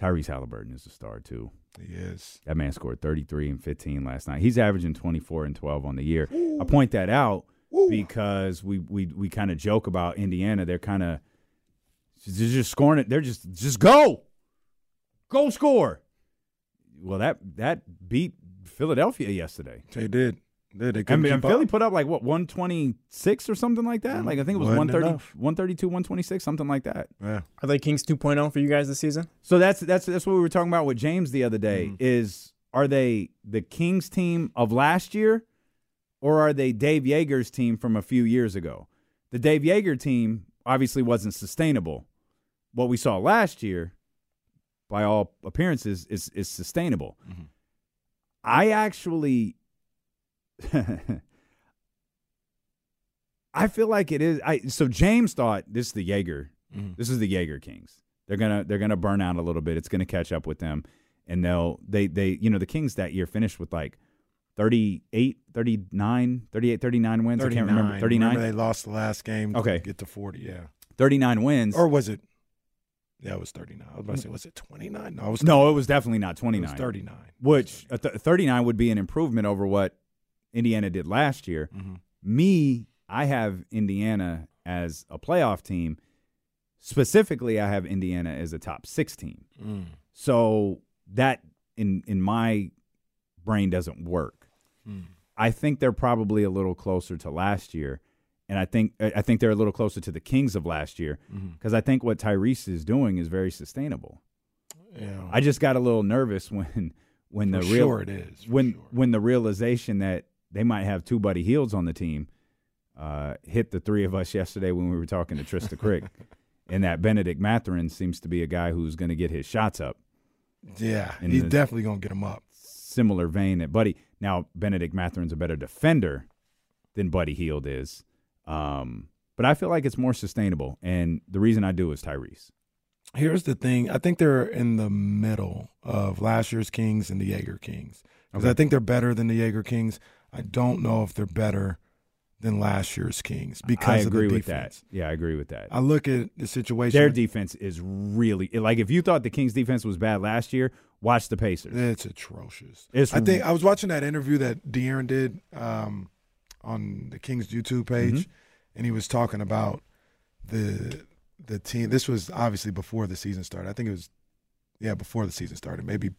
Tyrese Halliburton is a star too. He is. That man scored 33 and 15 last night. He's averaging 24 and 12 on the year. I point that out because we we we kind of joke about Indiana. They're kind of they're just scoring it. They're just just go, go score. Well, that that beat Philadelphia yesterday. They did. They, they I couldn't mean, Philly up. put up like what 126 or something like that. Like I think it was Wasn't 130, enough. 132, 126, something like that. Yeah. Are they Kings 2.0 for you guys this season? So that's that's that's what we were talking about with James the other day. Mm-hmm. Is are they the Kings team of last year, or are they Dave Joerger's team from a few years ago? The Dave Yeager team obviously wasn't sustainable. What we saw last year, by all appearances, is is sustainable. Mm-hmm. I actually. I feel like it is. I so James thought this is the Joerger. Mm-hmm. This is the Joerger Kings. They're gonna they're gonna burn out a little bit. It's gonna catch up with them, and they'll they they you know the Kings that year finished with like 38, 39, 38, 39 wins. I can't remember 39, Remember they lost the last game. to Okay. Get to forty. Yeah. 39 wins. Or was it? Yeah, it was thirty nine. I was about to say, was it twenty nine? No, it was. no, it was definitely not 29. Was 39. which a th- 39 would be an improvement over what Indiana did last year. Mm-hmm. Me, I have Indiana as a playoff team. Specifically, I have Indiana as a top six team. Mm. So that in in my brain doesn't work. Mm. I think they're probably a little closer to last year, and I think I think they're a little closer to the Kings of last year Mm-hmm. because I think what Tyrese is doing is very sustainable. Yeah. I just got a little nervous when when For the real sure it is, for when sure. when the realization that they might have two Buddy Hields on the team uh, hit the three of us yesterday when we were talking to Trista Crick, and that Benedict Mathurin seems to be a guy who's going to get his shots up. yeah, in he's definitely gonna get him up. Similar vein that Buddy. Now Benedict Mathurin's a better defender than Buddy Hield is, um, but I feel like it's more sustainable, and the reason I do is Tyrese. Here's the thing. I think they're in the middle of last year's Kings and the Joerger Kings. Because I think they're better than the Joerger Kings. I don't know if they're better than last year's Kings because I of agree with that. Yeah, I agree with that. I look at the situation. Their defense is really like if you thought the Kings defense was bad last year, watch the Pacers. It's atrocious. It's I think I was watching that interview that De'Aaron did um, on the Kings YouTube page, Mm-hmm. and he was talking about the the team. This was obviously before the season started. I think it was yeah before the season started, maybe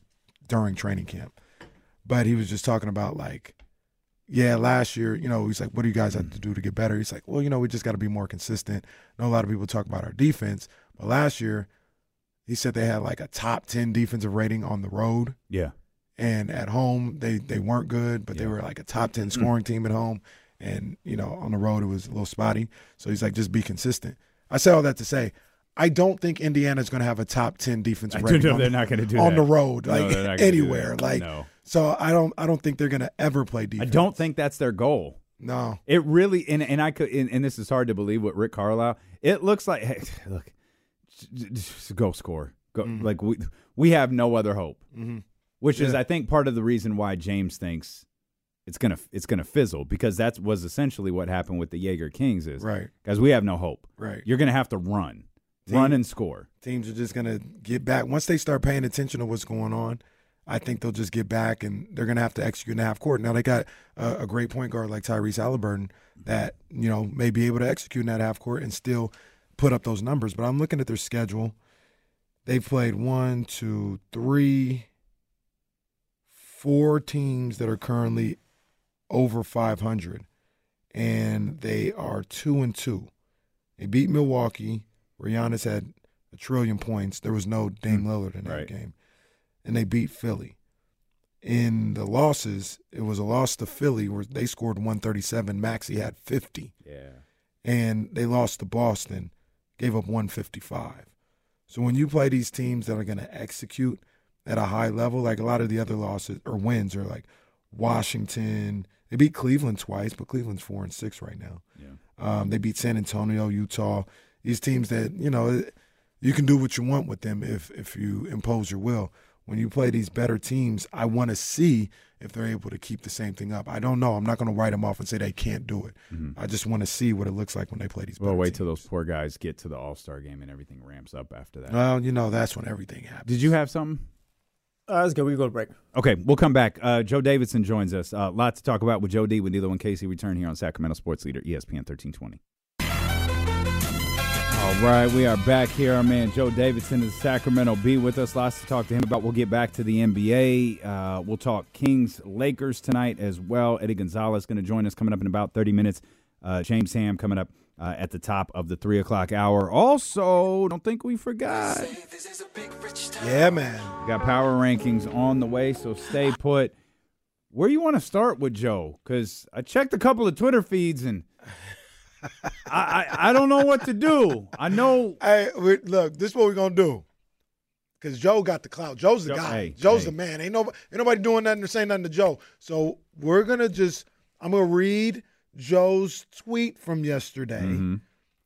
during training camp. But he was just talking about like, yeah, last year, you know, he's like, what do you guys have to do to get better? He's like, well, you know, we just got to be more consistent. I know a lot of people talk about our defense, but last year, he said they had like a top ten defensive rating on the road yeah. and at home they they weren't good, but they were like a top ten mm. scoring team at home, and you know on the road it was a little spotty. So he's like, just be consistent. I say all that to say, I don't think Indiana's going to have a top ten defensive I do know on, they're not going to do on that. the road, like they're not gonna do anywhere. Like no. So, I don't I don't think they're going to ever play I don't think that's their goal. No, It really and and I could and, and this is hard to believe with Rick Carlisle. It looks like hey, look, just go score. Go Mm-hmm. like we we have no other hope. hmm Which is I think part of the reason why James thinks it's gonna it's gonna fizzle because that was essentially what happened with the Joerger Kings is right, because we have no hope. right. You're gonna have to run, Team- run and score. Teams are just going to get back once they start paying attention to what's going on. I think they'll just get back and they're going to have to execute in the half court. Now they got a, a great point guard like Tyrese Halliburton that you know may be able to execute in that half court and still put up those numbers. But I'm looking at their schedule. They've played one, two, three, four teams that are currently over 500, and they are two and two. They beat Milwaukee, where Giannis had a trillion points. There was no Dame hmm. Lillard in that Right. game, and they beat Philly. In the losses, it was a loss to Philly where they scored 137. Maxey had 50 Yeah. and they lost to Boston, gave up 155. So when you play these teams that are going to execute at a high level, like a lot of the other losses or wins are like Washington. They beat Cleveland twice, but Cleveland's four and six right now. Yeah. Um, they beat San Antonio, Utah. These teams that you know you can do what you want with them if if you impose your will. When you play these better teams, I want to see if they're able to keep the same thing up. I don't know. I'm not going to write them off and say they can't do it. I just want to see what it looks like when they play these. Well, better wait teams. till those poor guys get to the All Star game and everything ramps up after that. Well, you know that's when everything happens. Did you have something? Uh, that's good. We can go to break. Okay, we'll come back. Uh, Joe Davidson joins us. A uh, lot to talk about with Joe D. With D-Lo and KC return here on Sacramento Sports Leader ESPN 1320. All right, we are back here. Our man Joe Davidson is Sacramento. Be with us. Lots to talk to him about. We'll get back to the NBA. Uh, we'll talk Kings Lakers tonight as well. Eddie Gonzalez going to join us coming up in about 30 minutes. Uh, James Ham coming up uh, at the top of the three o'clock hour. Also, don't think we forgot. Yeah, man. We got power rankings on the way, so stay put. Where you want to start with Joe? Because I checked a couple of Twitter feeds and I, I I don't know what to do. I know Hey, we, look, this is what we're gonna do. Cause Joe got the clout. Joe's the Joe- guy. hey, Joe's hey. the man. Ain't nobody, ain't nobody doing nothing or saying nothing to Joe. So we're gonna just. I'm gonna read Joe's tweet from yesterday, Mhm.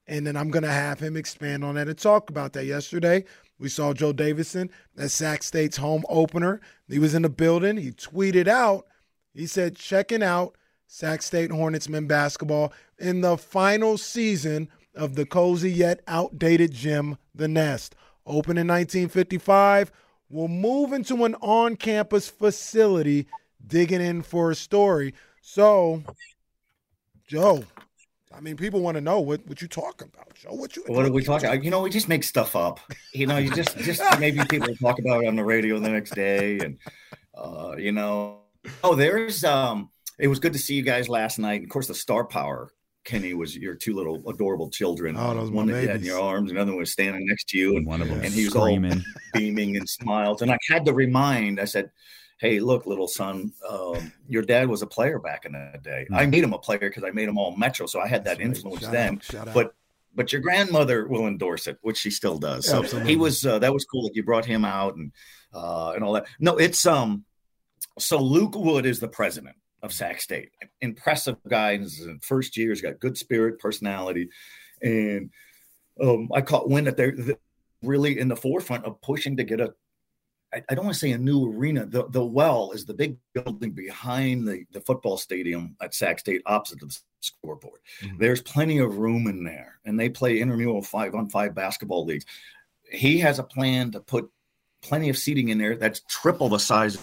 and then I'm gonna have him expand on that and talk about that. Yesterday, we saw Joe Davidson at Sac State's home opener. He was in the building. He tweeted out. He said, "Checking out Sac State Hornets men basketball in the final season of the cozy yet outdated gym, The Nest. Open in 1955, will move into an on campus facility, digging in for a story. So, Joe, I mean, people want to know what, what you talking about, Joe. What you What are we talking? about? You know, we just make stuff up. You know, you just just maybe people talk about it on the radio the next day, and uh, you know, oh, there's um, it was good to see you guys last night. Of course, the star power. Kenny was your two little adorable children. Oh, those one that you had in your arms, another one was standing next to you, and one of them and he was all beaming and smiles. And I had to remind, I said, Hey, look, little son, um, your dad was a player back in the day. I made him a player because I made him all Metro. So I had that That's influence Shout then. out, shout out. But but your grandmother will endorse it, which she still does. So Absolutely. he was uh, that was cool that you brought him out and uh, and all that. No, it's um so Luke Wood is the president of Sac State. Impressive guy in his first year. He's got good spirit, personality, and um, I caught wind that they're they're really in the forefront of pushing to get a I, don't want to say a new arena. The the well is the big building behind the, the football stadium at Sac State, opposite of the scoreboard. Mhm. There's plenty of room in there, and they play intramural five on five basketball leagues. He has a plan to put plenty of seating in there that's triple the size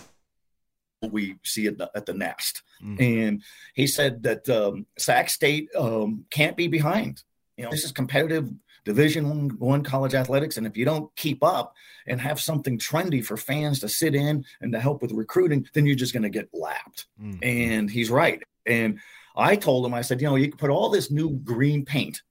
we see at the, at the nest. Mhm. And he said that um, Sac State um, can't be behind. You know, this is competitive Division one, one college athletics, and if you don't keep up and have something trendy for fans to sit in and to help with recruiting, then you're just going to get lapped. Mm. And he's right. And I told him, I said, you know, you can put all this new green paint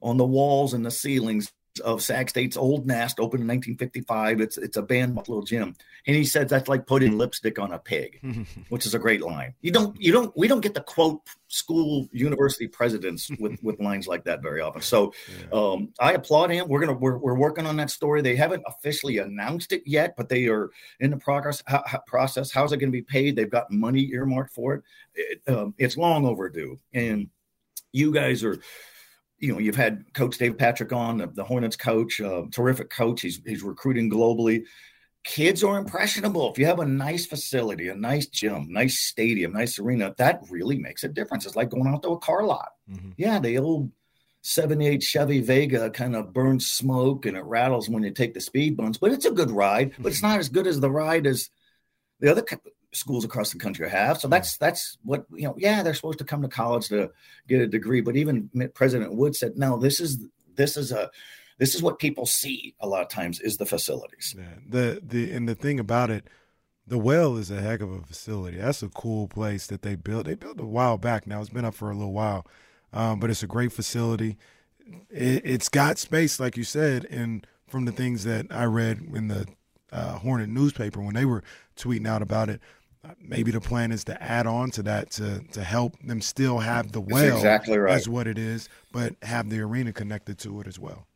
on the walls and the ceilings of Sac State's old nest, opened in 1955. It's it's a band little gym, and he said that's like putting lipstick on a pig, which is a great line. You don't you don't we don't get to quote school university presidents with with lines like that very often. So um, I applaud him. We're gonna we're, we're working on that story. They haven't officially announced it yet, but they are in the progress how, how, process. How's it going to be paid? They've got money earmarked for it. it um, it's long overdue, and you guys are you know, you've had Coach Dave Patrick on, the, the Hornets coach, uh, terrific coach. He's he's recruiting globally. Kids are impressionable. If you have a nice facility, a nice gym, nice stadium, nice arena, that really makes a difference. It's like going out to a car lot. Mm-hmm. Yeah, the old 78 Chevy Vega kind of burns smoke and it rattles when you take the speed bumps, but it's a good ride. But it's not as good as the ride as the other schools across the country have. So that's that's what you know. Yeah, they're supposed to come to college to get a degree, but even President Wood said, no, this is this is a this is what people see a lot of times is the facilities. Yeah, the the and the thing about it, the well is a heck of a facility. That's a cool place that they built. They built a while back now. It's been up for a little while, um, but it's a great facility. It, it's got space, like you said, and from the things that I read in the uh, Hornet newspaper when they were tweeting out about it, maybe the plan is to add on to that to to help them still have the well That's exactly right. as what it is, but have the arena connected to it as well.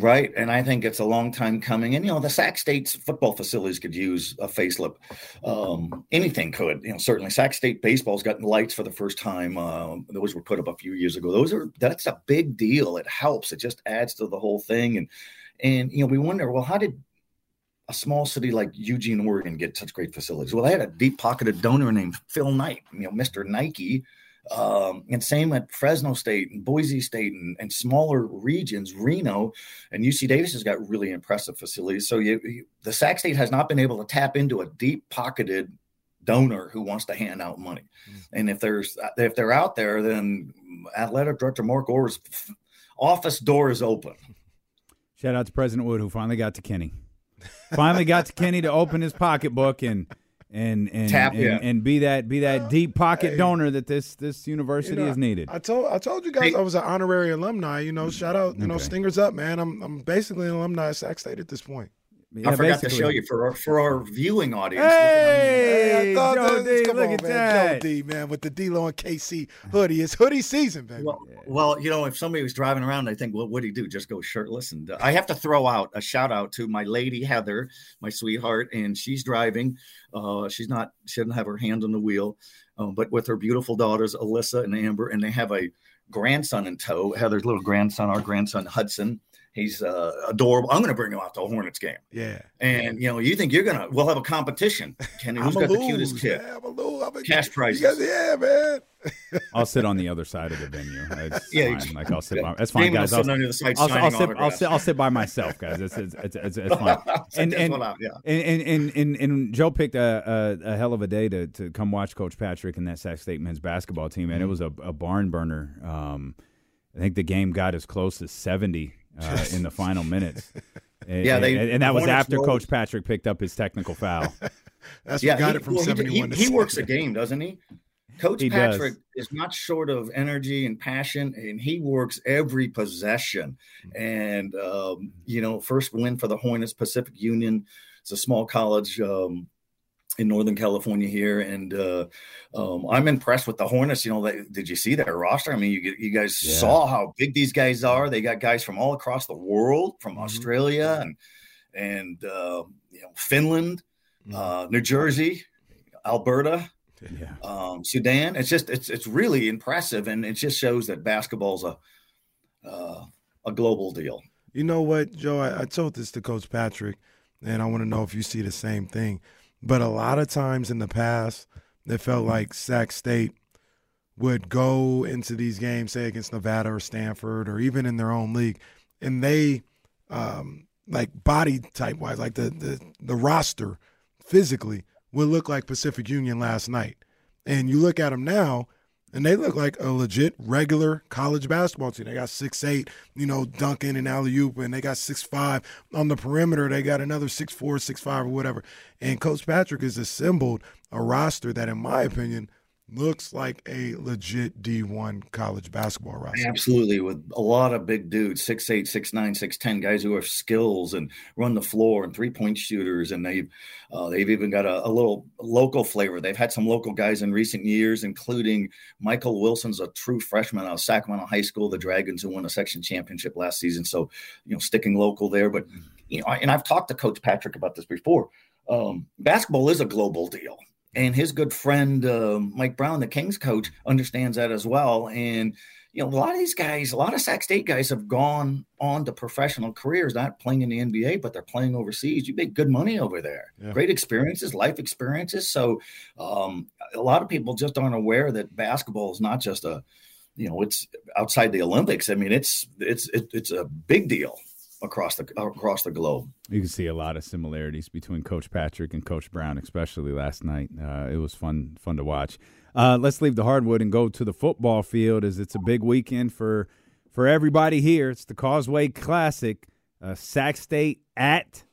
Right. And I think it's a long time coming. And, you know, the Sac State's football facilities could use a facelift. Um, anything could. You know, certainly Sac State baseball's gotten lights for the first time. Uh, those were put up a few years ago. Those are, that's a big deal. It helps. It just adds to the whole thing. And, and, you know, we wonder, well, how did a small city like Eugene, Oregon get such great facilities? Well, they had a deep pocketed donor named Phil Knight, you know, Mr. Nike. Um, and same at Fresno State and Boise State and, and, smaller regions, Reno and UC Davis has got really impressive facilities. So you, you, the Sac State has not been able to tap into a deep pocketed donor who wants to hand out money. Mm-hmm. And if there's if they're out there, then athletic director Mark Orr's office door is open. Shout out to President Wood who finally got to Kenny finally got to Kenny to open his pocketbook and and and Tap, and, yeah. and, be that be that deep pocket hey, donor that this this university you know, is needed. I told I told you guys hey. I was an honorary alumni. You know, shout out, you know, Stingers up, man. I'm I'm basically an alumni of Sac State at this point. Yeah, I forgot basically. to show you for our, for our viewing audience. Hey, Joe that, D, come look on, at man. that. Joe D, man, with the D-Lo and KC hoodie. It's hoodie season, baby. Well, well, you know, if somebody was driving around, they think, well, what do you do? Just go shirtless. And uh, I have to throw out a shout out to my lady Heather, my sweetheart, and she's driving. Uh, she's not, she doesn't have her hand on the wheel, um, but with her beautiful daughters, Alyssa and Amber, and they have a grandson in tow. Heather's little grandson, our grandson Hudson He's uh, adorable. I'm going to bring him out to a Hornets game. Yeah. And you know, you think you're gonna? We'll have a competition. Kenny, who's got lose. the cutest kid? Yeah, I'm a lose. I'm a, Cash prizes. Guys, yeah, man. I'll sit on the other side of the venue. It's yeah, fine. like I'll sit. By, that's fine, guys. I'll, I'll, I'll, sit, I'll, sit, I'll sit by myself, guys. It's it's it's, it's, it's fine. and, and, out, yeah. and, and, and and Joe picked a, a, a hell of a day to to come watch Coach Patrick and that Sac State men's basketball team, and mm-hmm. it was a, a barn burner. Um, I think the game got as close as seventy uh, in the final minutes. And, yeah, they, and, and that was after Coach Patrick picked up his technical foul. That's yeah, got he, it from well, seventy-one. He, he works a game, doesn't he? Coach he Patrick does. is not short of energy and passion, and he works every possession. And um, you know, first win for the Hornets, Pacific Union. It's a small college. Um, in Northern California here, and uh, um, I'm impressed with the Hornets. You know, they, did you see their roster? I mean, you you guys yeah. saw how big these guys are. They got guys from all across the world, from mm-hmm. Australia and and uh, you know Finland, mm-hmm. uh, New Jersey, Alberta, yeah. um, Sudan. It's just it's it's really impressive, and it just shows that basketball's a uh, a global deal. You know what, Joe? I, I told this to Coach Patrick, and I want to know if you see the same thing but a lot of times in the past, it felt like Sac State would go into these games, say against Nevada or Stanford or even in their own league, and they, um, like body type wise, like the, the the roster physically would look like Pacific Union last night. And you look at them now, and they look like a legit regular college basketball team. They got six eight, you know, Duncan and alley oop, and they got six five on the perimeter. They got another six four, six five, or whatever. And Coach Patrick has assembled a roster that, in my opinion, looks like a legit D1 college basketball roster. Absolutely, with a lot of big dudes, six eight, six nine, six ten guys who have skills and run the floor and three point shooters, and they've uh, they've even got a, a, little local flavor. They've had some local guys in recent years, including Michael Wilson's a true freshman out of Sacramento High School, the Dragons who won a section championship last season. So you know, sticking local there, but you know, and I've talked to Coach Patrick about this before. Um, basketball is a global deal and his good friend uh, Mike Brown, the Kings coach, understands that as well. And you know, a lot of these guys, a lot of Sac State guys have gone on to professional careers, not playing in the NBA, but they're playing overseas. You make good money over there, yeah. great experiences, life experiences. So, um, a lot of people just aren't aware that basketball is not just a, you know, it's outside the Olympics. I mean, it's it's it's a big deal across the across the globe. You can see a lot of similarities between Coach Patrick and Coach Brown, especially last night. Uh, it was fun fun to watch. Uh, let's leave the hardwood and go to the football field, as it's a big weekend for for everybody here. It's the Causeway Classic, uh, Sac State at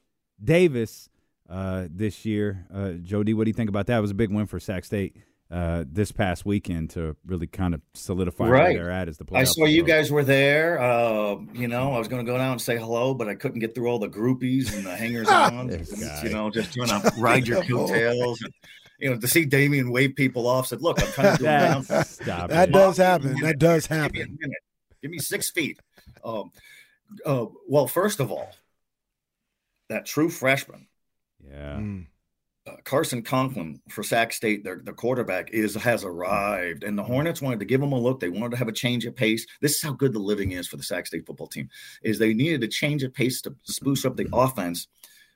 Davis uh, this year. Uh, Jody, what do you think about that? It was a big win for Sac State uh, this past weekend to really kind of solidify right. where they're at as the playoff. I saw you guys were there. Uh, you know, I was going to go down and say hello, but I couldn't get through all the groupies and the hangers on. you know, just trying to ride your coattails. And, you know, to see Damien wave people off, said, "Look, I'm trying to do down." that does happen. That does happen. Give me, Give me six feet. Um, uh, well, first of all, that true freshman. Yeah. Mm uh, Carson Conklin for Sac State, their, the quarterback, is has arrived, and the Hornets wanted to give him a look. They wanted to have a change of pace. This is how good the living is for the Sac State football team. Is they needed to change of pace to spruce up the offense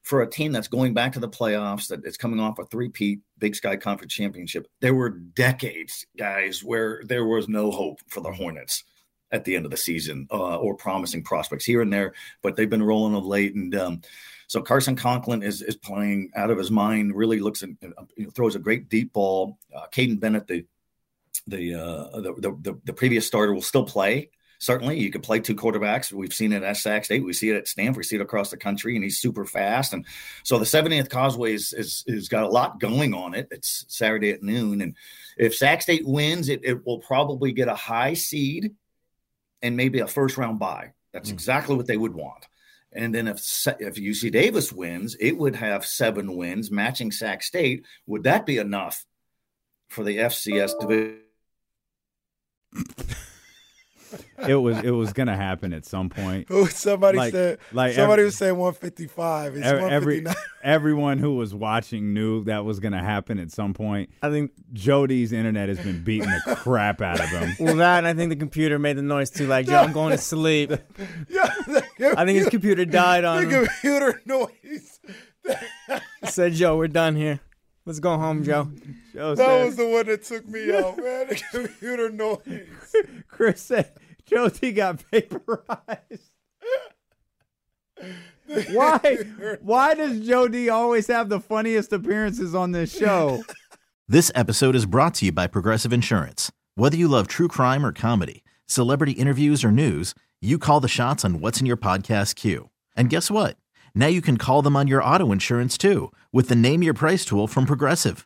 for a team that's going back to the playoffs, that is coming off a three-peat Big Sky Conference championship. There were decades, guys, where there was no hope for the Hornets at the end of the season uh, or promising prospects here and there, but they've been rolling of late and. Um, so Carson Conklin is is playing out of his mind. Really looks and you know, throws a great deep ball. Uh, Kaiden Bennett, the the, uh, the, the the previous starter, will still play. Certainly, you could play two quarterbacks. We've seen it at Sac State. We see it at Stanford. We see it across the country, and he's super fast. And so the 70th Causeway is, is, is got a lot going on it. It's Saturday at noon, and if Sac State wins, it, it will probably get a high seed and maybe a first round bye. That's mm. exactly what they would want. And then if if UC Davis wins, it would have seven wins, matching Sac State. Would that be enough for the FCS oh. division? It was it was gonna happen at some point. somebody like, said like somebody every, was saying 155. It's every, everyone who was watching knew that was gonna happen at some point. I think Jody's internet has been beating the crap out of him. Well, that and I think the computer made the noise too. Like, Joe, I'm going to sleep. yeah, I think his computer died on the him. computer noise. said, Joe, we're done here. Let's go home, Joe. Joe that said, was the one that took me out, man. The computer noise. Chris said Josie got vaporized. why? Why does Jody always have the funniest appearances on this show? This episode is brought to you by Progressive Insurance. Whether you love true crime or comedy, celebrity interviews or news, you call the shots on what's in your podcast queue. And guess what? Now you can call them on your auto insurance too with the Name Your Price tool from Progressive.